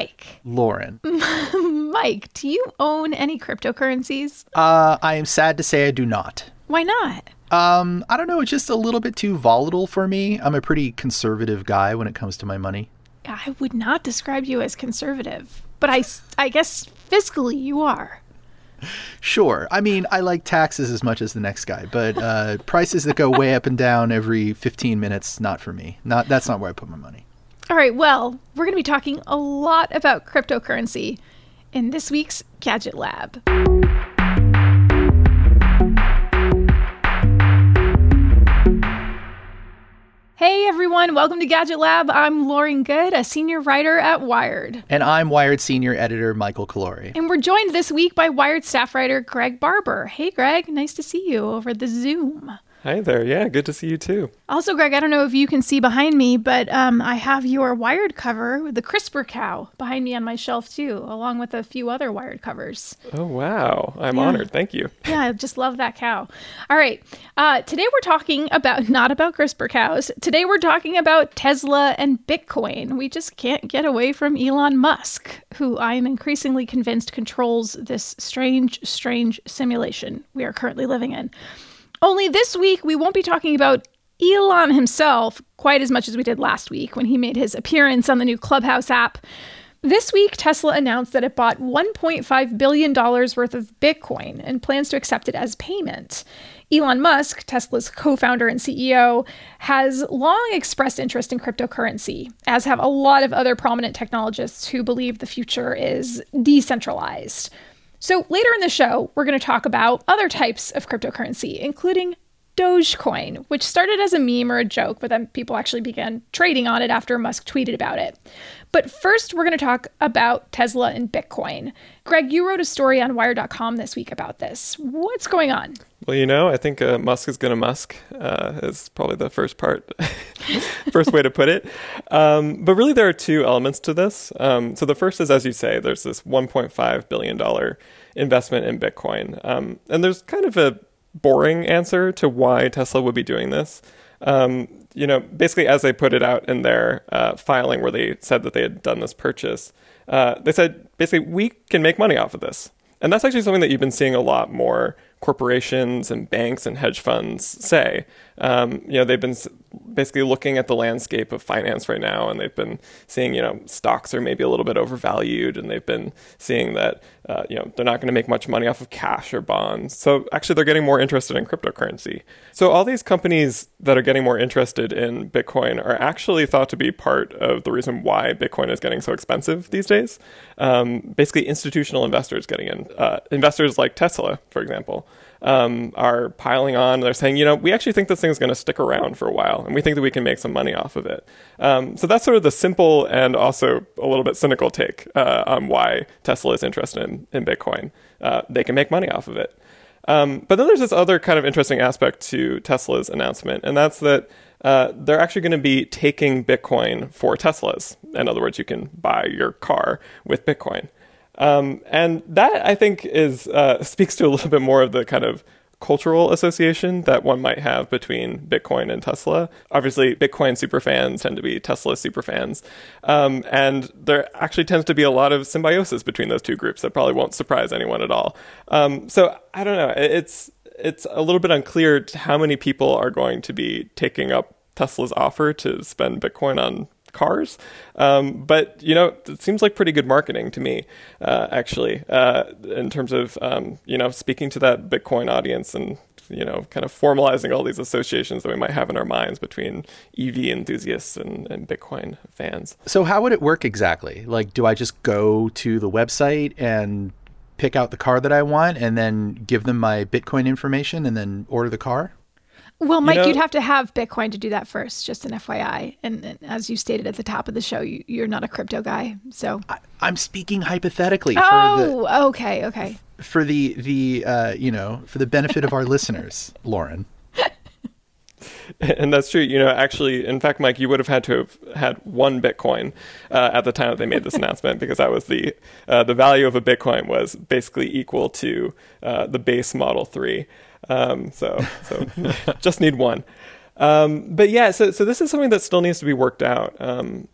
Mike. Lauren. Mike, do you own any cryptocurrencies? Uh, I am sad to say I do not. Why not? Um, I don't know. It's just a little bit too volatile for me. I'm a pretty conservative guy when it comes to my money. I would not describe you as conservative, but I, I guess fiscally you are. Sure. I mean, I like taxes as much as the next guy, but uh, prices that go way up and down every 15 minutes, not for me. Not that's not where I put my money. All right. Well, we're going to be talking a lot about cryptocurrency in this week's Gadget Lab. Hey everyone, welcome to Gadget Lab. I'm Lauren Goode, a senior writer at Wired. And I'm Wired senior editor Michael Calore. And we're joined this week by Wired staff writer Greg Barber. Hey Greg, nice to see you over the Zoom. Hi there. Yeah, good to see you too. Also, Greg, I don't know if you can see behind me, but um, I have your Wired cover the CRISPR cow behind me on my shelf too, along with a few other Wired covers. Oh, wow. I'm yeah. honored. Thank you. Yeah, I just love that cow. All right. Uh, today we're talking about, not about CRISPR cows. Today we're talking about Tesla and Bitcoin. We just can't get away from Elon Musk, who I am increasingly convinced controls this strange, strange simulation we are currently living in. Only this week, we won't be talking about Elon himself quite as much as we did last week when he made his appearance on the new Clubhouse app. This week, Tesla announced that it bought $1.5 billion worth of Bitcoin and plans to accept it as payment. Elon Musk, Tesla's co founder and CEO, has long expressed interest in cryptocurrency, as have a lot of other prominent technologists who believe the future is decentralized. So, later in the show, we're going to talk about other types of cryptocurrency, including Dogecoin, which started as a meme or a joke, but then people actually began trading on it after Musk tweeted about it. But first, we're going to talk about Tesla and Bitcoin. Greg, you wrote a story on Wired.com this week about this. What's going on? Well, you know, I think uh, Musk is going to Musk uh, is probably the first part, first way to put it. Um, but really, there are two elements to this. Um, so the first is, as you say, there's this 1.5 billion dollar investment in Bitcoin, um, and there's kind of a boring answer to why Tesla would be doing this. Um, you know, basically, as they put it out in their uh, filing where they said that they had done this purchase, uh, they said basically we can make money off of this, and that's actually something that you've been seeing a lot more corporations and banks and hedge funds say. Um, you know, they've been basically looking at the landscape of finance right now, and they've been seeing, you know, stocks are maybe a little bit overvalued, and they've been seeing that, uh, you know, they're not going to make much money off of cash or bonds. So actually, they're getting more interested in cryptocurrency. So all these companies that are getting more interested in Bitcoin are actually thought to be part of the reason why Bitcoin is getting so expensive these days. Um, basically, institutional investors getting in, uh, investors like Tesla, for example um, are piling on. They're saying, you know, we actually think this thing is going to stick around for a while, and we think that we can make some money off of it. Um, so that's sort of the simple and also a little bit cynical take uh, on why Tesla is interested in, in Bitcoin. Uh, they can make money off of it. Um, but then there's this other kind of interesting aspect to Tesla's announcement, and that's that uh, they're actually going to be taking Bitcoin for Teslas. In other words, you can buy your car with Bitcoin. Um, and that I think is uh, speaks to a little bit more of the kind of cultural association that one might have between Bitcoin and Tesla. Obviously, Bitcoin superfans tend to be Tesla superfans. Um, and there actually tends to be a lot of symbiosis between those two groups that probably won't surprise anyone at all. Um, so I don't know. It's, it's a little bit unclear how many people are going to be taking up Tesla's offer to spend Bitcoin on cars. Um, but you know, it seems like pretty good marketing to me, uh, actually, uh, in terms of um, you know speaking to that Bitcoin audience and you know kind of formalizing all these associations that we might have in our minds between EV enthusiasts and, and Bitcoin fans. So how would it work exactly? Like, do I just go to the website and pick out the car that I want and then give them my Bitcoin information and then order the car? Well, Mike, you know, you'd have to have Bitcoin to do that first, just an FYI. And, and as you stated at the top of the show, you, are not a crypto guy, so I, am speaking hypothetically. Oh, the, okay, okay. For the the uh, you know for the benefit of our listeners, Lauren. And that's true. You know, actually, in fact, Mike, you would have had to have had one Bitcoin uh, at the time that they made this announcement, because that was the uh, the value of a Bitcoin was basically equal to uh, the base Model Three. Um, so so just need one. Um, but yeah, so so this is something that still needs to be worked out. Um,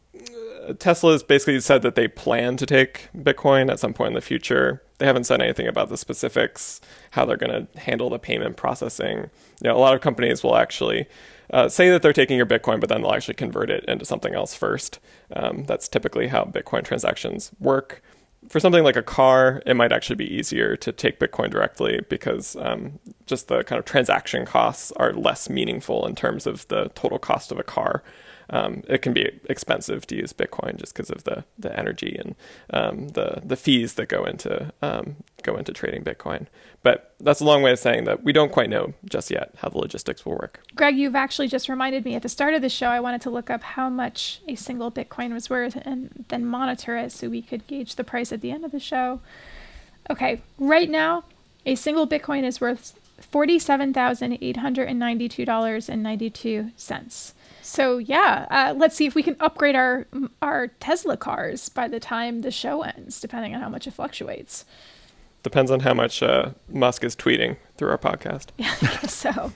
Tesla's basically said that they plan to take Bitcoin at some point in the future. They haven't said anything about the specifics, how they're going to handle the payment processing. You know, a lot of companies will actually uh, say that they're taking your Bitcoin, but then they'll actually convert it into something else first. Um, that's typically how Bitcoin transactions work. For something like a car, it might actually be easier to take Bitcoin directly because um, just the kind of transaction costs are less meaningful in terms of the total cost of a car um, it can be expensive to use Bitcoin just because of the the energy and um, the the fees that go into um, go into trading Bitcoin. But that's a long way of saying that we don't quite know just yet how the logistics will work. Greg, you've actually just reminded me at the start of the show. I wanted to look up how much a single Bitcoin was worth and then monitor it so we could gauge the price at the end of the show. Okay, right now, a single Bitcoin is worth forty-seven thousand eight hundred and ninety-two dollars and ninety-two cents. So yeah, uh, let's see if we can upgrade our our Tesla cars by the time the show ends, depending on how much it fluctuates. Depends on how much uh, Musk is tweeting through our podcast. Yeah, so.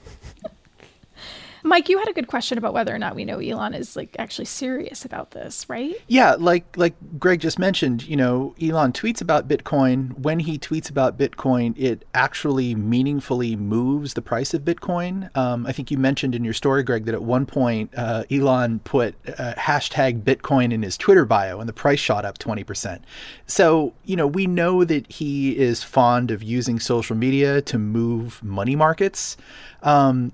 Mike, you had a good question about whether or not we know Elon is like actually serious about this, right? Yeah, like like Greg just mentioned, you know, Elon tweets about Bitcoin. When he tweets about Bitcoin, it actually meaningfully moves the price of Bitcoin. Um, I think you mentioned in your story, Greg, that at one point uh, Elon put uh, hashtag Bitcoin in his Twitter bio, and the price shot up twenty percent. So you know, we know that he is fond of using social media to move money markets. Um,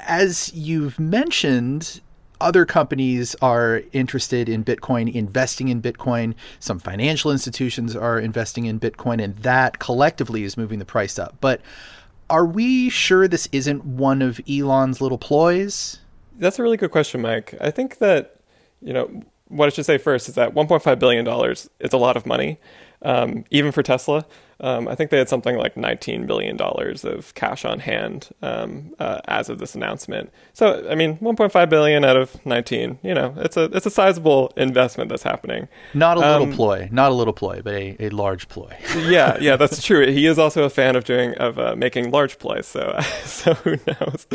as you've mentioned, other companies are interested in Bitcoin, investing in Bitcoin. Some financial institutions are investing in Bitcoin, and that collectively is moving the price up. But are we sure this isn't one of Elon's little ploys? That's a really good question, Mike. I think that, you know, what I should say first is that $1.5 billion is a lot of money, um, even for Tesla. Um, I think they had something like $19 billion of cash on hand um, uh, as of this announcement. So, I mean, 1.5 billion out of 19, you know, it's a it's a sizable investment that's happening. Not a little um, ploy, not a little ploy, but a, a large ploy. yeah, yeah, that's true. He is also a fan of doing of uh, making large ploys. So, so who knows?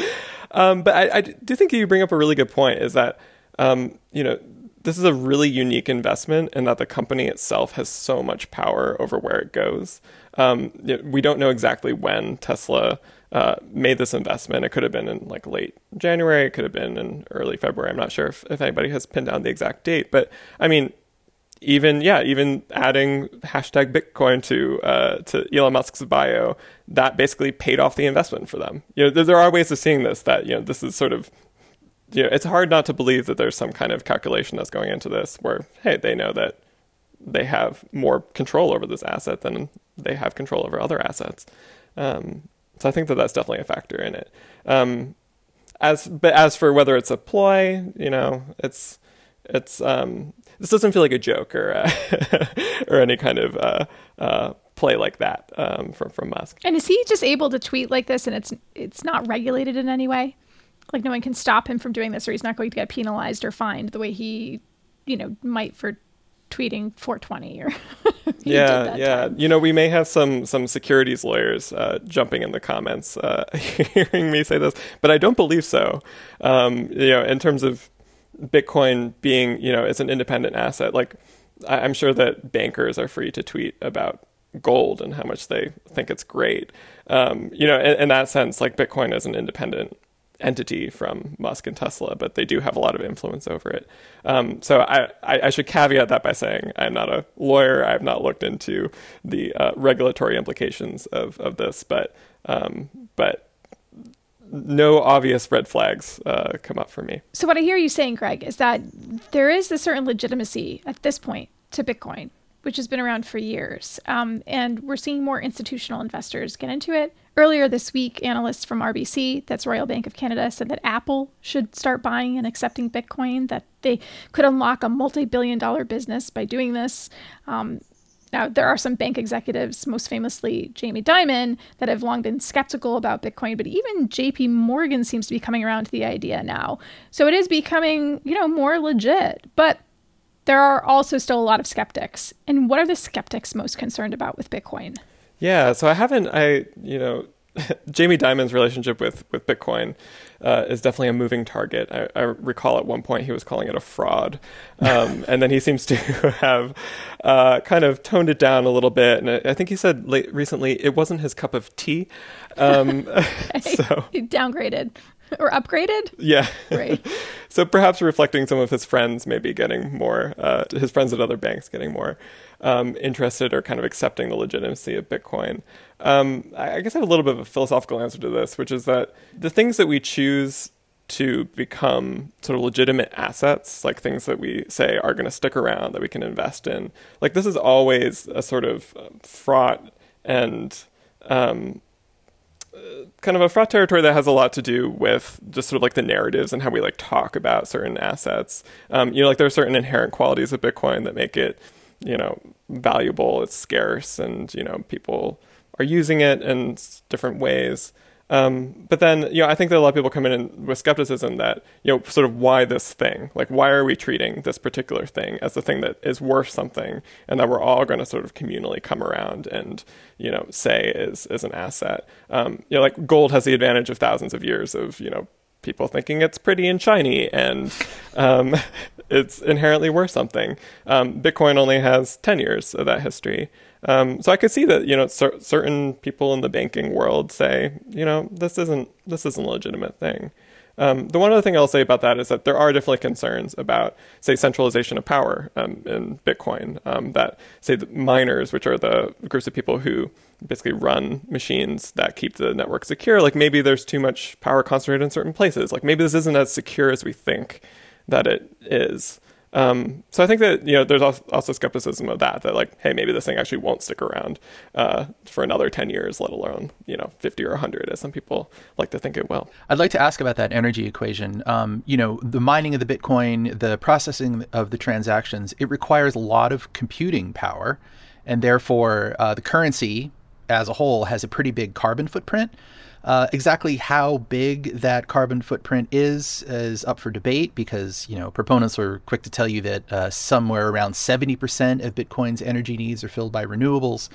Um, but I, I, do think you bring up a really good point. Is that um, you know this is a really unique investment in that the company itself has so much power over where it goes. Um, we don't know exactly when Tesla uh, made this investment. It could have been in like late January. It could have been in early February. I'm not sure if, if anybody has pinned down the exact date, but I mean, even yeah, even adding hashtag Bitcoin to uh, to Elon Musk's bio, that basically paid off the investment for them. You know, there, there are ways of seeing this that you know this is sort of you know, it's hard not to believe that there's some kind of calculation that's going into this where, hey, they know that they have more control over this asset than they have control over other assets. Um, so I think that that's definitely a factor in it. Um, as but as for whether it's a ploy, you know, it's it's um, this doesn't feel like a joke or uh, or any kind of uh, uh, play like that um, from from Musk. And is he just able to tweet like this, and it's it's not regulated in any way? Like no one can stop him from doing this, or he's not going to get penalized or fined the way he, you know, might for tweeting 420 or yeah yeah. time. you know we may have some some securities lawyers uh, jumping in the comments uh, hearing me say this but i don't believe so. Um, you know in terms of bitcoin being you know it's an independent asset like I, i'm sure that bankers are free to tweet about gold and how much they think it's great. Um, you know in, in that sense like bitcoin is an independent entity from Musk and Tesla, but they do have a lot of influence over it. Um, so I, I, I, should caveat that by saying I'm not a lawyer. I have not looked into the uh, regulatory implications of, of this, but um, but no obvious red flags uh, come up for me. So what I hear you saying, Greg, is that there is a certain legitimacy at this point to Bitcoin, which has been around for years, um, and we're seeing more institutional investors get into it. Earlier this week, analysts from RBC, that's Royal Bank of Canada, said that Apple should start buying and accepting Bitcoin, that they could unlock a multi billion dollar business by doing this. Um, now, there are some bank executives, most famously Jamie Dimon, that have long been skeptical about Bitcoin, but even JP Morgan seems to be coming around to the idea now. So it is becoming, you know, more legit. But there are also still a lot of skeptics. And what are the skeptics most concerned about with Bitcoin? Yeah, so I haven't, I, you know, Jamie Dimon's relationship with with Bitcoin uh, is definitely a moving target. I, I, recall at one point he was calling it a fraud, um, and then he seems to have uh, kind of toned it down a little bit. And I, I think he said late, recently it wasn't his cup of tea. Um, so he downgraded or upgraded. Yeah, right. so perhaps reflecting some of his friends maybe getting more, uh, his friends at other banks getting more um, interested or kind of accepting the legitimacy of Bitcoin. Um, I guess I have a little bit of a philosophical answer to this, which is that the things that we choose to become sort of legitimate assets, like things that we say are going to stick around that we can invest in, like this is always a sort of uh, fraught and um, kind of a fraught territory that has a lot to do with just sort of like the narratives and how we like talk about certain assets. Um, you know, like there are certain inherent qualities of Bitcoin that make it, you know, valuable. It's scarce, and you know, people are using it in different ways. Um, but then, you know, I think that a lot of people come in with skepticism that, you know, sort of why this thing? Like, why are we treating this particular thing as the thing that is worth something and that we're all going to sort of communally come around and, you know, say is, is an asset? Um, you know, like gold has the advantage of thousands of years of, you know, people thinking it's pretty and shiny and um, it's inherently worth something. Um, Bitcoin only has 10 years of that history. Um, so I could see that you know cer- certain people in the banking world say you know this isn't this isn't a legitimate thing. Um, the one other thing I'll say about that is that there are definitely concerns about, say, centralization of power um, in Bitcoin. Um, that, say, the miners, which are the groups of people who basically run machines that keep the network secure, like maybe there's too much power concentrated in certain places. Like maybe this isn't as secure as we think that it is. Um, so I think that you know there's also skepticism of that that like hey maybe this thing actually won't stick around uh, for another 10 years let alone you know 50 or 100 as some people like to think it will. I'd like to ask about that energy equation. Um, you know the mining of the Bitcoin, the processing of the transactions, it requires a lot of computing power, and therefore uh, the currency as a whole has a pretty big carbon footprint. Uh, exactly how big that carbon footprint is is up for debate because you know proponents are quick to tell you that uh, somewhere around 70% of Bitcoin's energy needs are filled by renewables.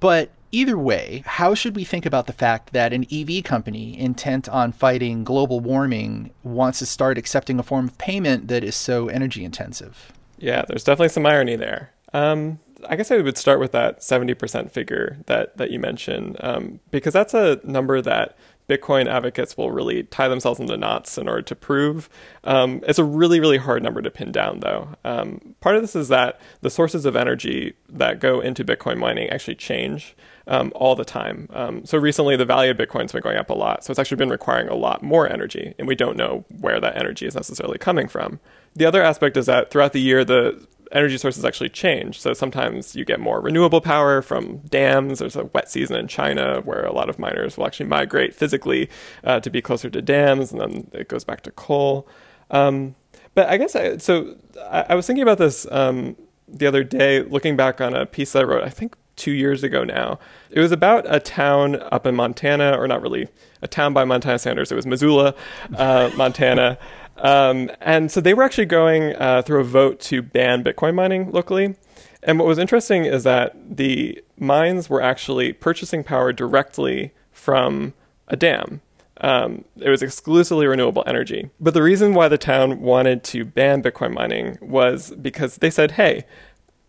But either way, how should we think about the fact that an EV company intent on fighting global warming wants to start accepting a form of payment that is so energy intensive? Yeah, there's definitely some irony there. Um, I guess I would start with that 70% figure that, that you mentioned, um, because that's a number that Bitcoin advocates will really tie themselves into knots in order to prove. Um, it's a really, really hard number to pin down, though. Um, part of this is that the sources of energy that go into Bitcoin mining actually change um, all the time. Um, so recently, the value of Bitcoin's been going up a lot. So it's actually been requiring a lot more energy, and we don't know where that energy is necessarily coming from. The other aspect is that throughout the year, the energy sources actually change. So sometimes you get more renewable power from dams. There's a wet season in China where a lot of miners will actually migrate physically uh, to be closer to dams, and then it goes back to coal. Um, but I guess I, so. I, I, was thinking about this um, the other day, looking back on a piece I wrote. I think two years ago now. It was about a town up in Montana, or not really a town by Montana Sanders. It was Missoula, uh, Montana. Um, and so they were actually going uh, through a vote to ban Bitcoin mining locally. And what was interesting is that the mines were actually purchasing power directly from a dam. Um, it was exclusively renewable energy. But the reason why the town wanted to ban Bitcoin mining was because they said, hey,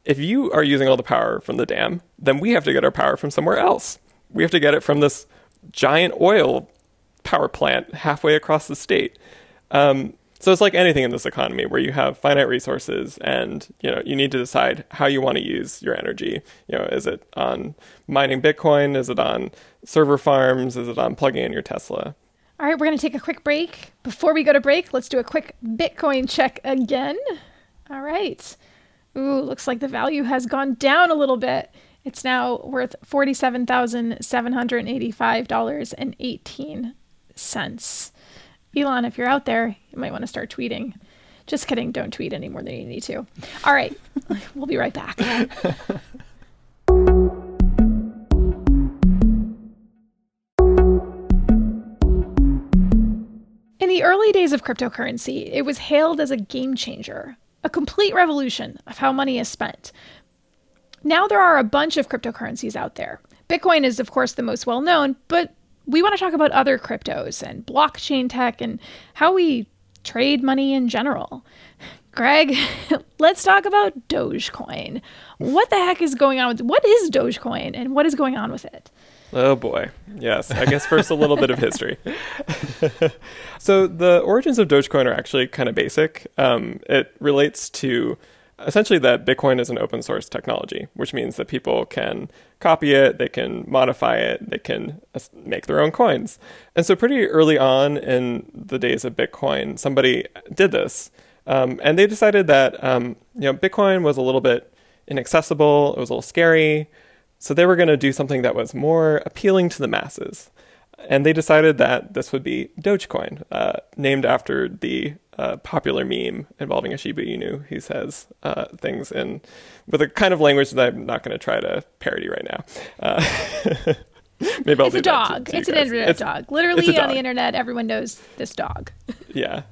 if you are using all the power from the dam, then we have to get our power from somewhere else. We have to get it from this giant oil power plant halfway across the state. Um, so it's like anything in this economy where you have finite resources and you know you need to decide how you want to use your energy. You know, is it on mining Bitcoin? Is it on server farms? Is it on plugging in your Tesla? All right, we're going to take a quick break. Before we go to break, let's do a quick Bitcoin check again. All right. Ooh, looks like the value has gone down a little bit. It's now worth $47,785.18. Elon, if you're out there, you might want to start tweeting. Just kidding, don't tweet any more than you need to. All right, we'll be right back. In the early days of cryptocurrency, it was hailed as a game changer, a complete revolution of how money is spent. Now there are a bunch of cryptocurrencies out there. Bitcoin is, of course, the most well known, but we want to talk about other cryptos and blockchain tech and how we trade money in general. Greg, let's talk about Dogecoin. What the heck is going on with what is Dogecoin and what is going on with it? Oh boy. Yes. I guess first a little bit of history. so the origins of Dogecoin are actually kind of basic. Um, it relates to essentially that Bitcoin is an open source technology, which means that people can copy it, they can modify it, they can make their own coins. And so pretty early on in the days of Bitcoin, somebody did this. Um, and they decided that um, you know Bitcoin was a little bit inaccessible, it was a little scary, so they were going to do something that was more appealing to the masses. And they decided that this would be Dogecoin, uh, named after the uh, popular meme involving a Shiba Inu who says uh, things in with a kind of language that I'm not going to try to parody right now. Uh, maybe I'll it's do a dog. To, to it's an internet it's, dog. Literally on dog. the internet, everyone knows this dog. yeah,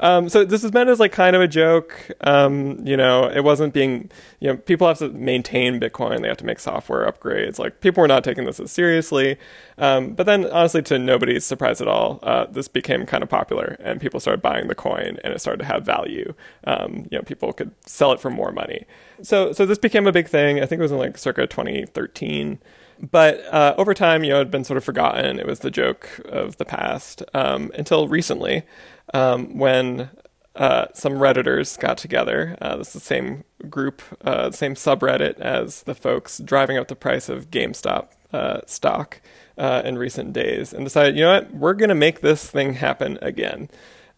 um, so this was meant as like kind of a joke. Um, you know, it wasn't being, you know, people have to maintain Bitcoin. They have to make software upgrades. Like people were not taking this as seriously. Um, but then honestly, to nobody's surprise at all, uh, this became kind of popular and people started buying the coin and it started to have value. Um, you know, people could sell it for more money. So, so this became a big thing. I think it was in like circa 2013 but uh, over time, you know, it had been sort of forgotten. It was the joke of the past um, until recently um, when uh, some redditors got together. Uh, this is the same group, uh, same subreddit as the folks driving up the price of GameStop uh, stock uh, in recent days, and decided, you know what, we're going to make this thing happen again.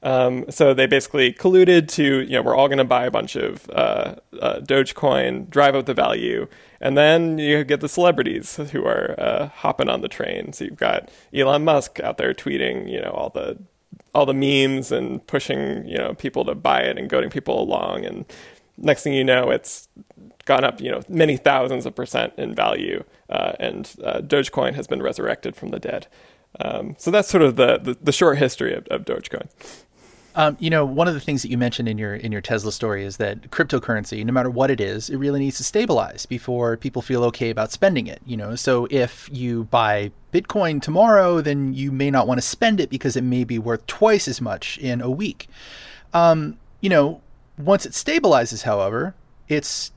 Um, so they basically colluded to, you know, we're all going to buy a bunch of uh, Dogecoin, drive up the value, and then you get the celebrities who are hopping on the train. So you've got Elon Musk out there tweeting, you know, all the all the memes and pushing you know people to buy it and goading people along. And next thing you know it's gone up you know many thousands of percent in value uh, and uh, dogecoin has been resurrected from the dead. Um, so that's sort of the, the, the short history of, of dogecoin um, you know, one of the things that you mentioned in your in your Tesla story is that cryptocurrency, no matter what it is, it really needs to stabilize before people feel okay about spending it. You know, so if you buy Bitcoin tomorrow, then you may not want to spend it because it may be worth twice as much in a week. Um, you know, once it stabilizes, however, it's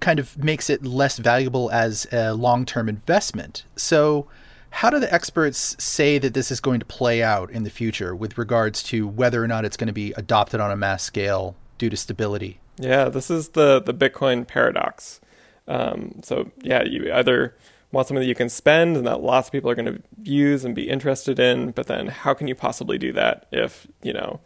kind of makes it less valuable as a long-term investment. So how do the experts say that this is going to play out in the future with regards to whether or not it's going to be adopted on a mass scale due to stability? Yeah, this is the the Bitcoin paradox. Um, so yeah, you either want something that you can spend and that lots of people are going to use and be interested in, but then how can you possibly do that if you know,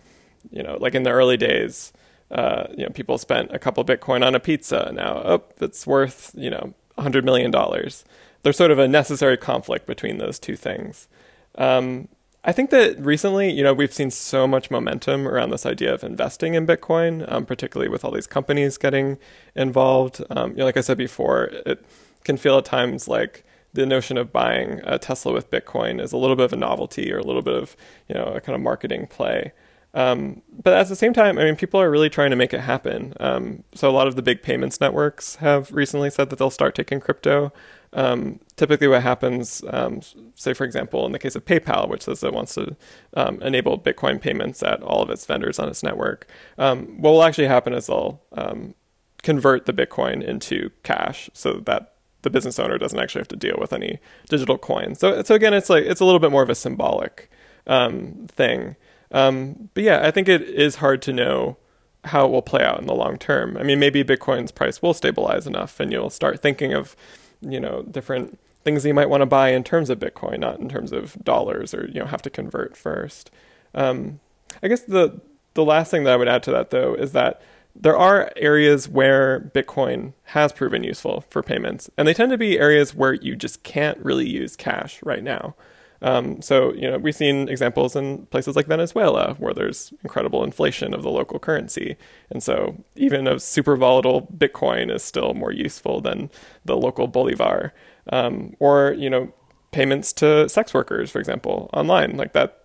you know, like in the early days, uh, you know, people spent a couple Bitcoin on a pizza. Now, oh, it's worth you know, hundred million dollars there's sort of a necessary conflict between those two things. Um, I think that recently, you know, we've seen so much momentum around this idea of investing in Bitcoin, um, particularly with all these companies getting involved. Um, you know, like I said before, it can feel at times like the notion of buying a Tesla with Bitcoin is a little bit of a novelty or a little bit of, you know, a kind of marketing play. Um, but at the same time, I mean, people are really trying to make it happen. Um, so a lot of the big payments networks have recently said that they'll start taking crypto. Um, typically, what happens, um, say for example, in the case of PayPal, which says it wants to um, enable Bitcoin payments at all of its vendors on its network, um, what will actually happen is they'll um, convert the Bitcoin into cash, so that the business owner doesn't actually have to deal with any digital coins. So, so again, it's like it's a little bit more of a symbolic um, thing. but yeah, I think it is hard to know how it will play out in the long term. I mean, maybe Bitcoin's price will stabilize enough, and you'll start thinking of you know different things you might want to buy in terms of Bitcoin, not in terms of dollars or you know have to convert first. Um, I guess the the last thing that I would add to that though is that there are areas where Bitcoin has proven useful for payments, and they tend to be areas where you just can't really use cash right now. Um, so, you know, we've seen examples in places like Venezuela where there's incredible inflation of the local currency. And so even a super volatile Bitcoin is still more useful than the local Bolivar. Um, or, you know, payments to sex workers, for example, online, like that.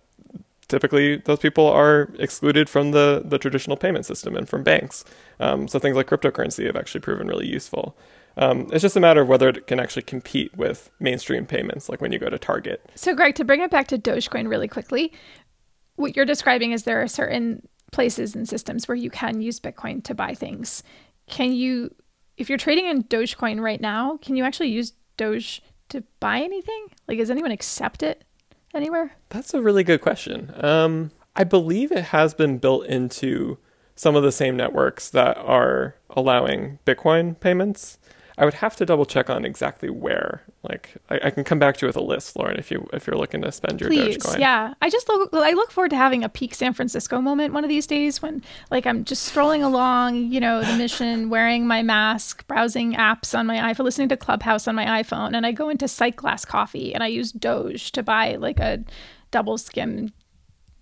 Typically, those people are excluded from the, the traditional payment system and from banks. Um, so things like cryptocurrency have actually proven really useful. Um, it's just a matter of whether it can actually compete with mainstream payments, like when you go to Target. So, Greg, to bring it back to Dogecoin really quickly, what you're describing is there are certain places and systems where you can use Bitcoin to buy things. Can you, if you're trading in Dogecoin right now, can you actually use Doge to buy anything? Like, does anyone accept it anywhere? That's a really good question. Um, I believe it has been built into some of the same networks that are allowing Bitcoin payments. I would have to double check on exactly where. Like, I, I, can come back to you with a list, Lauren, if you if you're looking to spend your Please, Dogecoin. Yeah, I just look. I look forward to having a peak San Francisco moment one of these days when, like, I'm just strolling along, you know, the mission, wearing my mask, browsing apps on my iPhone, listening to Clubhouse on my iPhone, and I go into Sightglass Coffee and I use Doge to buy like a double skim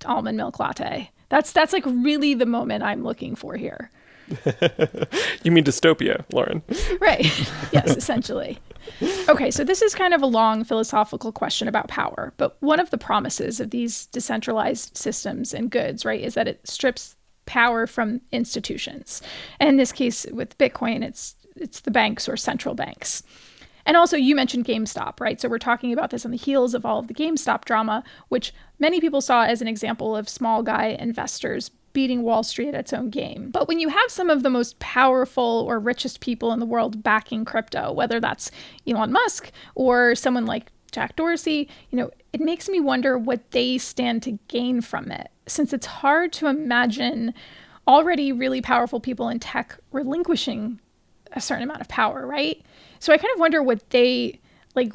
almond milk latte. That's that's like really the moment I'm looking for here. you mean dystopia, Lauren? Right. Yes, essentially. Okay, so this is kind of a long philosophical question about power, but one of the promises of these decentralized systems and goods, right, is that it strips power from institutions. And in this case with Bitcoin, it's it's the banks or central banks. And also, you mentioned GameStop, right? So we're talking about this on the heels of all of the GameStop drama, which many people saw as an example of small guy investors beating Wall Street at its own game. But when you have some of the most powerful or richest people in the world backing crypto, whether that's Elon Musk or someone like Jack Dorsey, you know, it makes me wonder what they stand to gain from it, since it's hard to imagine already really powerful people in tech relinquishing a certain amount of power, right? So I kind of wonder what they like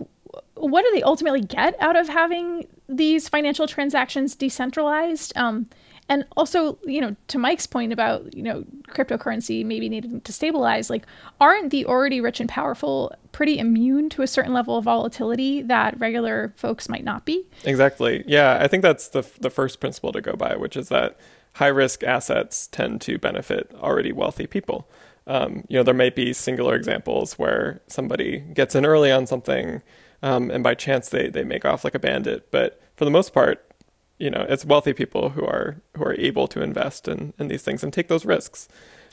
what do they ultimately get out of having these financial transactions decentralized? Um, and also you know to mike's point about you know cryptocurrency maybe needing to stabilize like aren't the already rich and powerful pretty immune to a certain level of volatility that regular folks might not be? Exactly. Yeah i think that's the, the first principle to go by which is that high risk assets tend to benefit already wealthy people. Um, you know there might be singular examples where somebody gets in early on something um, and by chance they, they make off like a bandit but for the most part you know it's wealthy people who are who are able to invest in, in these things and take those risks.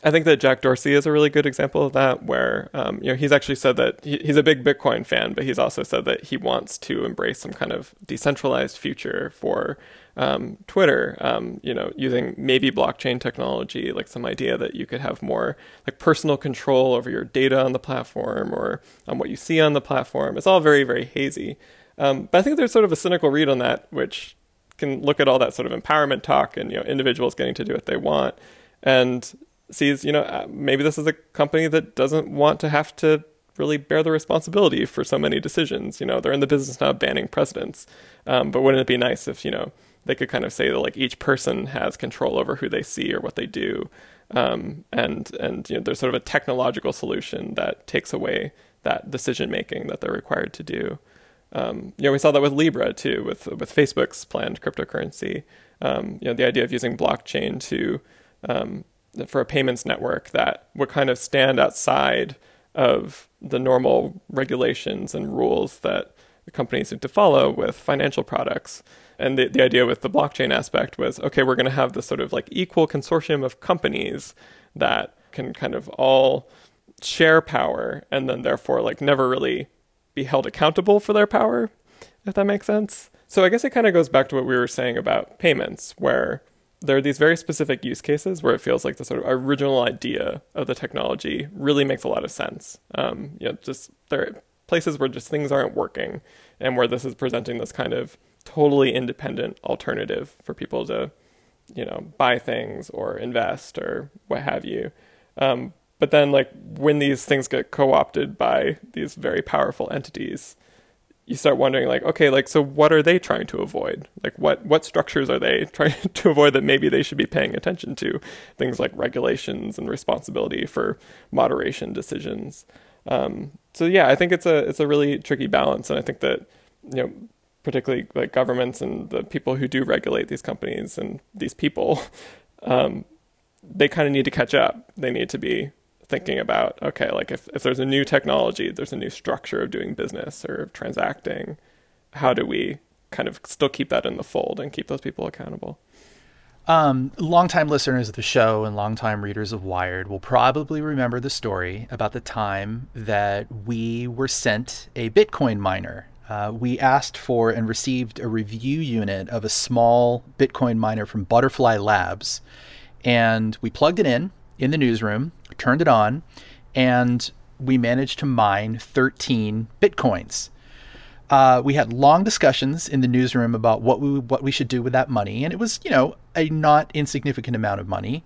I think that Jack Dorsey is a really good example of that, where um, you know he's actually said that he, he's a big Bitcoin fan, but he's also said that he wants to embrace some kind of decentralized future for um, Twitter. Um, you know, using maybe blockchain technology, like some idea that you could have more like personal control over your data on the platform or on what you see on the platform. It's all very very hazy. Um, but I think there's sort of a cynical read on that, which can look at all that sort of empowerment talk and you know individuals getting to do what they want and sees you know uh, maybe this is a company that doesn't want to have to really bear the responsibility for so many decisions. You know they're in the business now of banning presidents. Um, but wouldn't it be nice if you know they could kind of say that like each person has control over who they see or what they do um, and and you know there's sort of a technological solution that takes away that decision making that they're required to do um, you know, we saw that with Libra too, with with Facebook's planned cryptocurrency. Um, you know, the idea of using blockchain to um, for a payments network that would kind of stand outside of the normal regulations and rules that companies need to follow with financial products. And the, the idea with the blockchain aspect was okay, we're going to have this sort of like equal consortium of companies that can kind of all share power and then therefore like never really be held accountable for their power, if that makes sense. So I guess it kind of goes back to what we were saying about payments, where there are these very specific use cases where it feels like the sort of original idea of the technology really makes a lot of sense. Um, you know, just there are places where just things aren't working, and where this is presenting this kind of totally independent alternative for people to, you know, buy things or invest or what have you. Um, but then, like, when these things get co opted by these very powerful entities, you start wondering, like, okay, like, so what are they trying to avoid? Like, what, what structures are they trying to avoid that maybe they should be paying attention to? Things like regulations and responsibility for moderation decisions. Um, so, yeah, I think it's a, it's a really tricky balance. And I think that, you know, particularly like governments and the people who do regulate these companies and these people, um, they kind of need to catch up. They need to be thinking about okay like if, if there's a new technology there's a new structure of doing business or transacting how do we kind of still keep that in the fold and keep those people accountable Um, longtime listeners of the show and longtime readers of Wired will probably remember the story about the time that we were sent a Bitcoin miner. Uh, we asked for and received a review unit of a small Bitcoin miner from Butterfly Labs, and we plugged it in in the newsroom, turned it on, and we managed to mine 13 Bitcoins. Uh, we had long discussions in the newsroom about what we what we should do with that money, and it was you know a not insignificant amount of money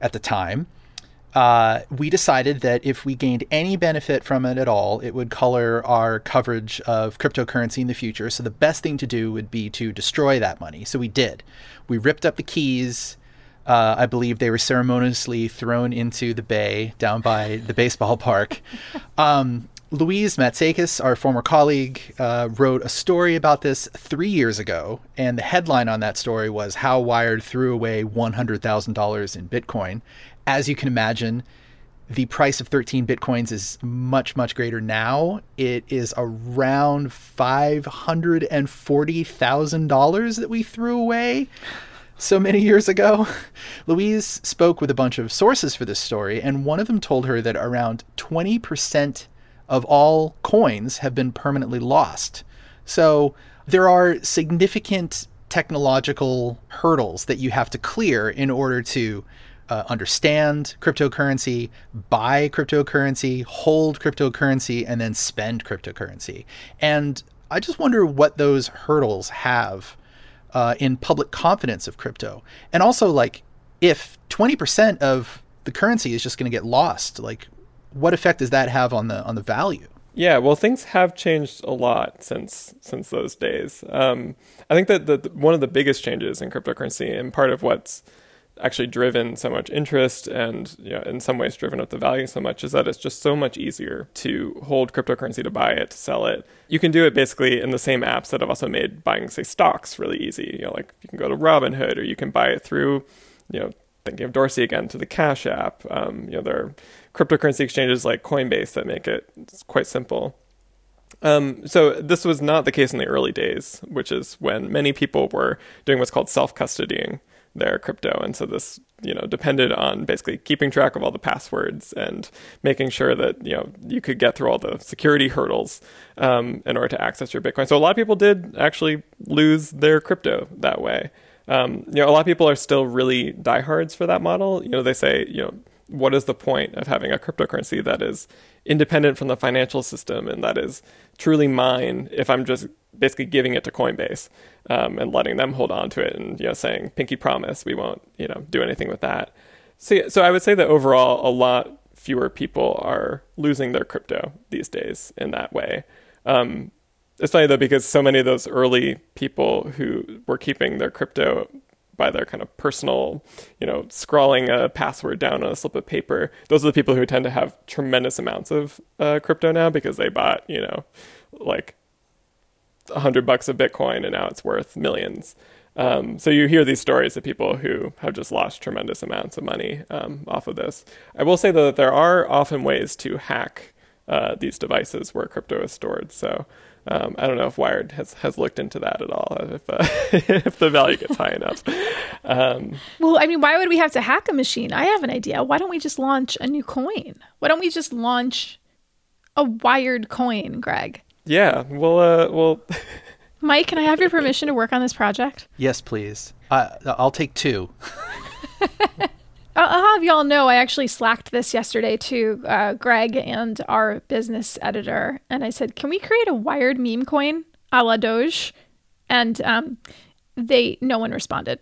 at the time. Uh, we decided that if we gained any benefit from it at all, it would color our coverage of cryptocurrency in the future. So the best thing to do would be to destroy that money. So we did. We ripped up the keys. Uh, I believe they were ceremoniously thrown into the bay down by the baseball park. Um, Louise Matsakis, our former colleague, uh, wrote a story about this three years ago, and the headline on that story was How Wired Threw Away $100,000 in Bitcoin. As you can imagine, the price of 13 Bitcoins is much, much greater now. It is around $540,000 that we threw away so many years ago. Louise spoke with a bunch of sources for this story, and one of them told her that around 20% of all coins have been permanently lost. So there are significant technological hurdles that you have to clear in order to uh, understand cryptocurrency, buy cryptocurrency, hold cryptocurrency, and then spend cryptocurrency. And I just wonder what those hurdles have uh, in public confidence of crypto. And also, like, if 20% of the currency is just going to get lost, like, what effect does that have on the on the value? Yeah, well, things have changed a lot since since those days. Um, I think that the, one of the biggest changes in cryptocurrency, and part of what's actually driven so much interest and you know, in some ways driven up the value so much is that it's just so much easier to hold cryptocurrency to buy it to sell it. You can do it basically in the same apps that have also made buying say stocks really easy. You know like you can go to robinhood or you can buy it through you know thinking of dorsey again to the cash app. Um, you know there are cryptocurrency exchanges like Coinbase that make it quite simple. Um, so this was not the case in the early days, which is when many people were doing what's called self-custodying their crypto, and so this you know depended on basically keeping track of all the passwords and making sure that you know you could get through all the security hurdles um, in order to access your Bitcoin. So a lot of people did actually lose their crypto that way. Um, you know, a lot of people are still really diehards for that model. You know, they say you know what is the point of having a cryptocurrency that is independent from the financial system and that is truly mine if I'm just basically giving it to Coinbase um, and letting them hold on to it and you know saying pinky promise we won't you know do anything with that. So so I would say that overall a lot fewer people are losing their crypto these days in that way. Um, it's funny though because so many of those early people who were keeping their crypto by their kind of personal, you know, scrawling a password down on a slip of paper. Those are the people who tend to have tremendous amounts of uh, crypto now because they bought, you know, like a hundred bucks of Bitcoin and now it's worth millions. Um, so you hear these stories of people who have just lost tremendous amounts of money um, off of this. I will say though that there are often ways to hack uh, these devices where crypto is stored. So um, I don't know if Wired has, has looked into that at all, if, uh, if the value gets high enough. Um, well, I mean, why would we have to hack a machine? I have an idea. Why don't we just launch a new coin? Why don't we just launch a wired coin, Greg? Yeah, well, uh, well. Mike, can I have your permission to work on this project? Yes, please. I, I'll take two. I'll have y'all know I actually slacked this yesterday to uh, Greg and our business editor, and I said, "Can we create a wired meme coin a la Doge?" And um, they, no one responded.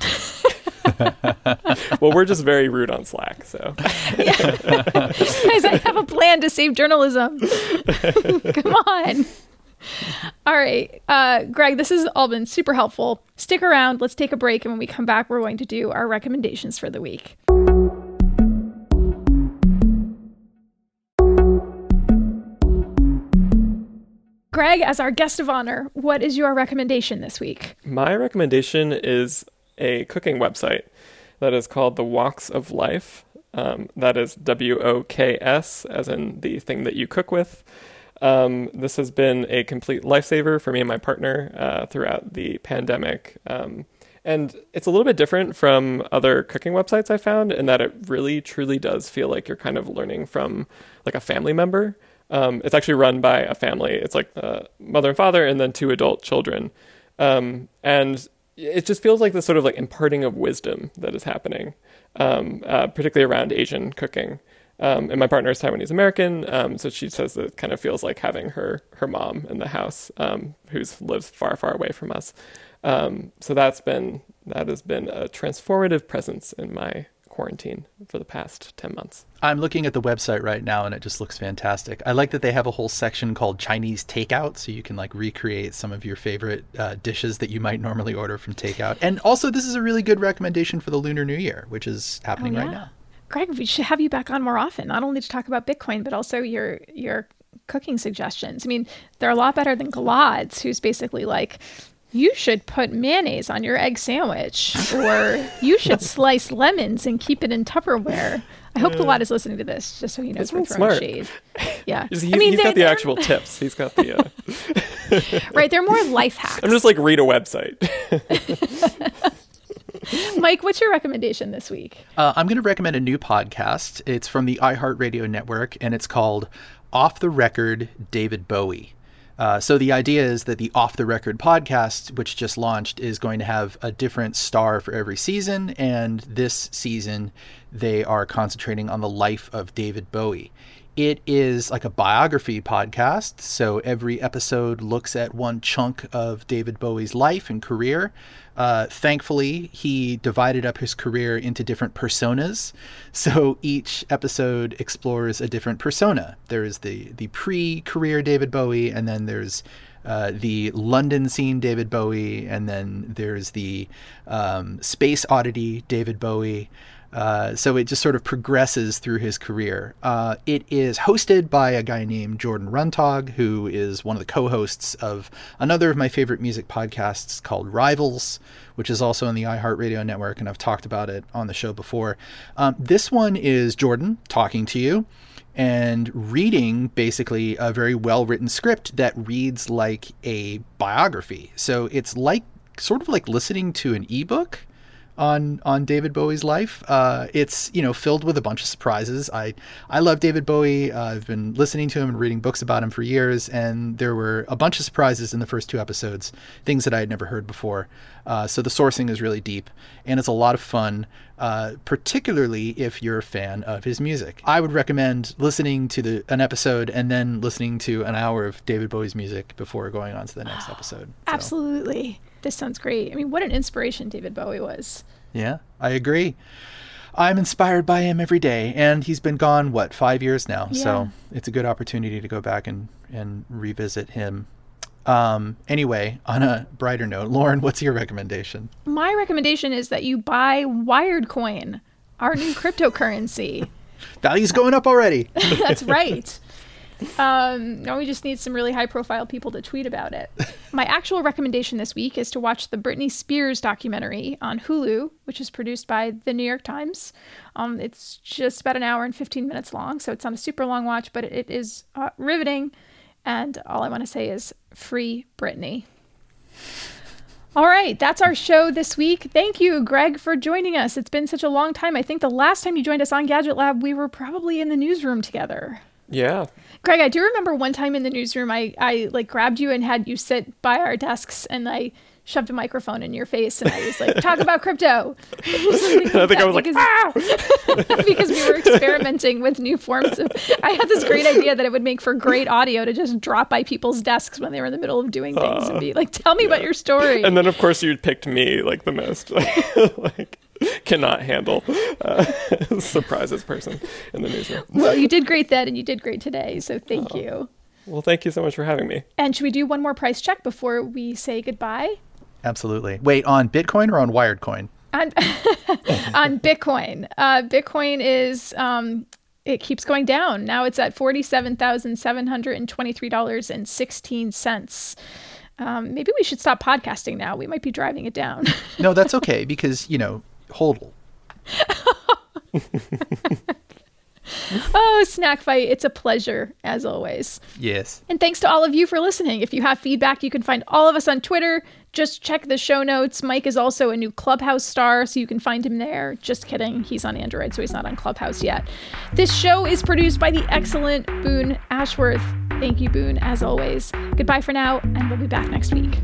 well, we're just very rude on Slack, so. Guys, I have a plan to save journalism. Come on. All right. Uh, Greg, this has all been super helpful. Stick around. Let's take a break. And when we come back, we're going to do our recommendations for the week. Greg, as our guest of honor, what is your recommendation this week? My recommendation is a cooking website that is called The Woks of Life. Um, that is W O K S, as in the thing that you cook with. Um, this has been a complete lifesaver for me and my partner uh, throughout the pandemic. Um, And it's a little bit different from other cooking websites I found in that it really truly does feel like you're kind of learning from like a family member. Um, it's actually run by a family. It's like a mother and father, and then two adult children. Um, and it just feels like this sort of like imparting of wisdom that is happening, um, uh, particularly around Asian cooking. Um, and my partner is Taiwanese American, um, so she says that it kind of feels like having her her mom in the house, um, who lives far far away from us. Um, so that's been that has been a transformative presence in my quarantine for the past 10 months. I'm looking at the website right now and it just looks fantastic. I like that they have a whole section called Chinese takeout so you can like recreate some of your favorite uh, dishes that you might normally order from takeout. And also this is a really good recommendation for the Lunar New Year, which is happening oh, yeah. right now. Greg, we should have you back on more often, not only to talk about Bitcoin, but also your your cooking suggestions. I mean, they're a lot better than Gilad's, who's basically like, you should put mayonnaise on your egg sandwich, or you should slice lemons and keep it in Tupperware. I hope yeah. Gilad is listening to this, just so he knows we're throwing smart. shade. Yeah, he's, I mean, he's got the actual tips. He's got the uh... right. They're more life hacks. I'm just like read a website. Mike, what's your recommendation this week? Uh, I'm going to recommend a new podcast. It's from the iHeartRadio network, and it's called Off the Record David Bowie. Uh, so the idea is that the Off the Record podcast, which just launched, is going to have a different star for every season. And this season, they are concentrating on the life of David Bowie. It is like a biography podcast. So every episode looks at one chunk of David Bowie's life and career. Uh, thankfully, he divided up his career into different personas. So each episode explores a different persona. There is the the pre-career David Bowie, and then there's uh, the London scene David Bowie, and then there's the um, space oddity David Bowie. Uh, so it just sort of progresses through his career. Uh, it is hosted by a guy named Jordan Runtagh, who is one of the co hosts of another of my favorite music podcasts called Rivals, which is also on the iHeartRadio network, and I've talked about it on the show before. Um, this one is Jordan talking to you and reading basically a very well written script that reads like a biography. So it's like sort of like listening to an ebook on on David Bowie's life. Uh, it's you know filled with a bunch of surprises. I I love David Bowie. Uh, I've been listening to him and reading books about him for years, and there were a bunch of surprises in the first two episodes, things that I had never heard before. Uh, so the sourcing is really deep, and it's a lot of fun. Uh, particularly if you're a fan of his music, I would recommend listening to the an episode and then listening to an hour of David Bowie's music before going on to the next episode. So. Absolutely. This sounds great. I mean, what an inspiration David Bowie was. Yeah, I agree. I'm inspired by him every day, and he's been gone what five years now, yeah. so it's a good opportunity to go back and and revisit him. Um, anyway, on a brighter note, Lauren, what's your recommendation? My recommendation is that you buy Wired Coin, our new cryptocurrency. Value's going up already. That's right. Um, now we just need some really high profile people to tweet about it. My actual recommendation this week is to watch the Britney Spears documentary on Hulu, which is produced by the New York Times. Um, it's just about an hour and 15 minutes long, so it's not a super long watch, but it is uh, riveting. And all I want to say is free Britney. All right, that's our show this week. Thank you, Greg, for joining us. It's been such a long time. I think the last time you joined us on Gadget Lab, we were probably in the newsroom together. Yeah, Greg, I do remember one time in the newsroom, I, I like grabbed you and had you sit by our desks and I shoved a microphone in your face and I was like, talk about crypto. I think I was because, like, ah! because we were experimenting with new forms of, I had this great idea that it would make for great audio to just drop by people's desks when they were in the middle of doing things uh, and be like, tell me yeah. about your story. And then of course you picked me like the most. like, cannot handle uh, surprises person in the newsroom. Well, you did great then, and you did great today. So thank oh. you. Well, thank you so much for having me. And should we do one more price check before we say goodbye? Absolutely. Wait, on Bitcoin or on Wired Coin? On, on Bitcoin. Uh, Bitcoin is um, it keeps going down. Now it's at forty-seven thousand seven hundred and twenty-three dollars and sixteen cents. Um, maybe we should stop podcasting now. We might be driving it down. no, that's okay because you know hodl. oh, Snack Fight, it's a pleasure as always. Yes. And thanks to all of you for listening. If you have feedback, you can find all of us on Twitter. Just check the show notes. Mike is also a new Clubhouse star, so you can find him there. Just kidding. He's on Android, so he's not on Clubhouse yet. This show is produced by the excellent Boone Ashworth. Thank you, Boone, as always. Goodbye for now, and we'll be back next week.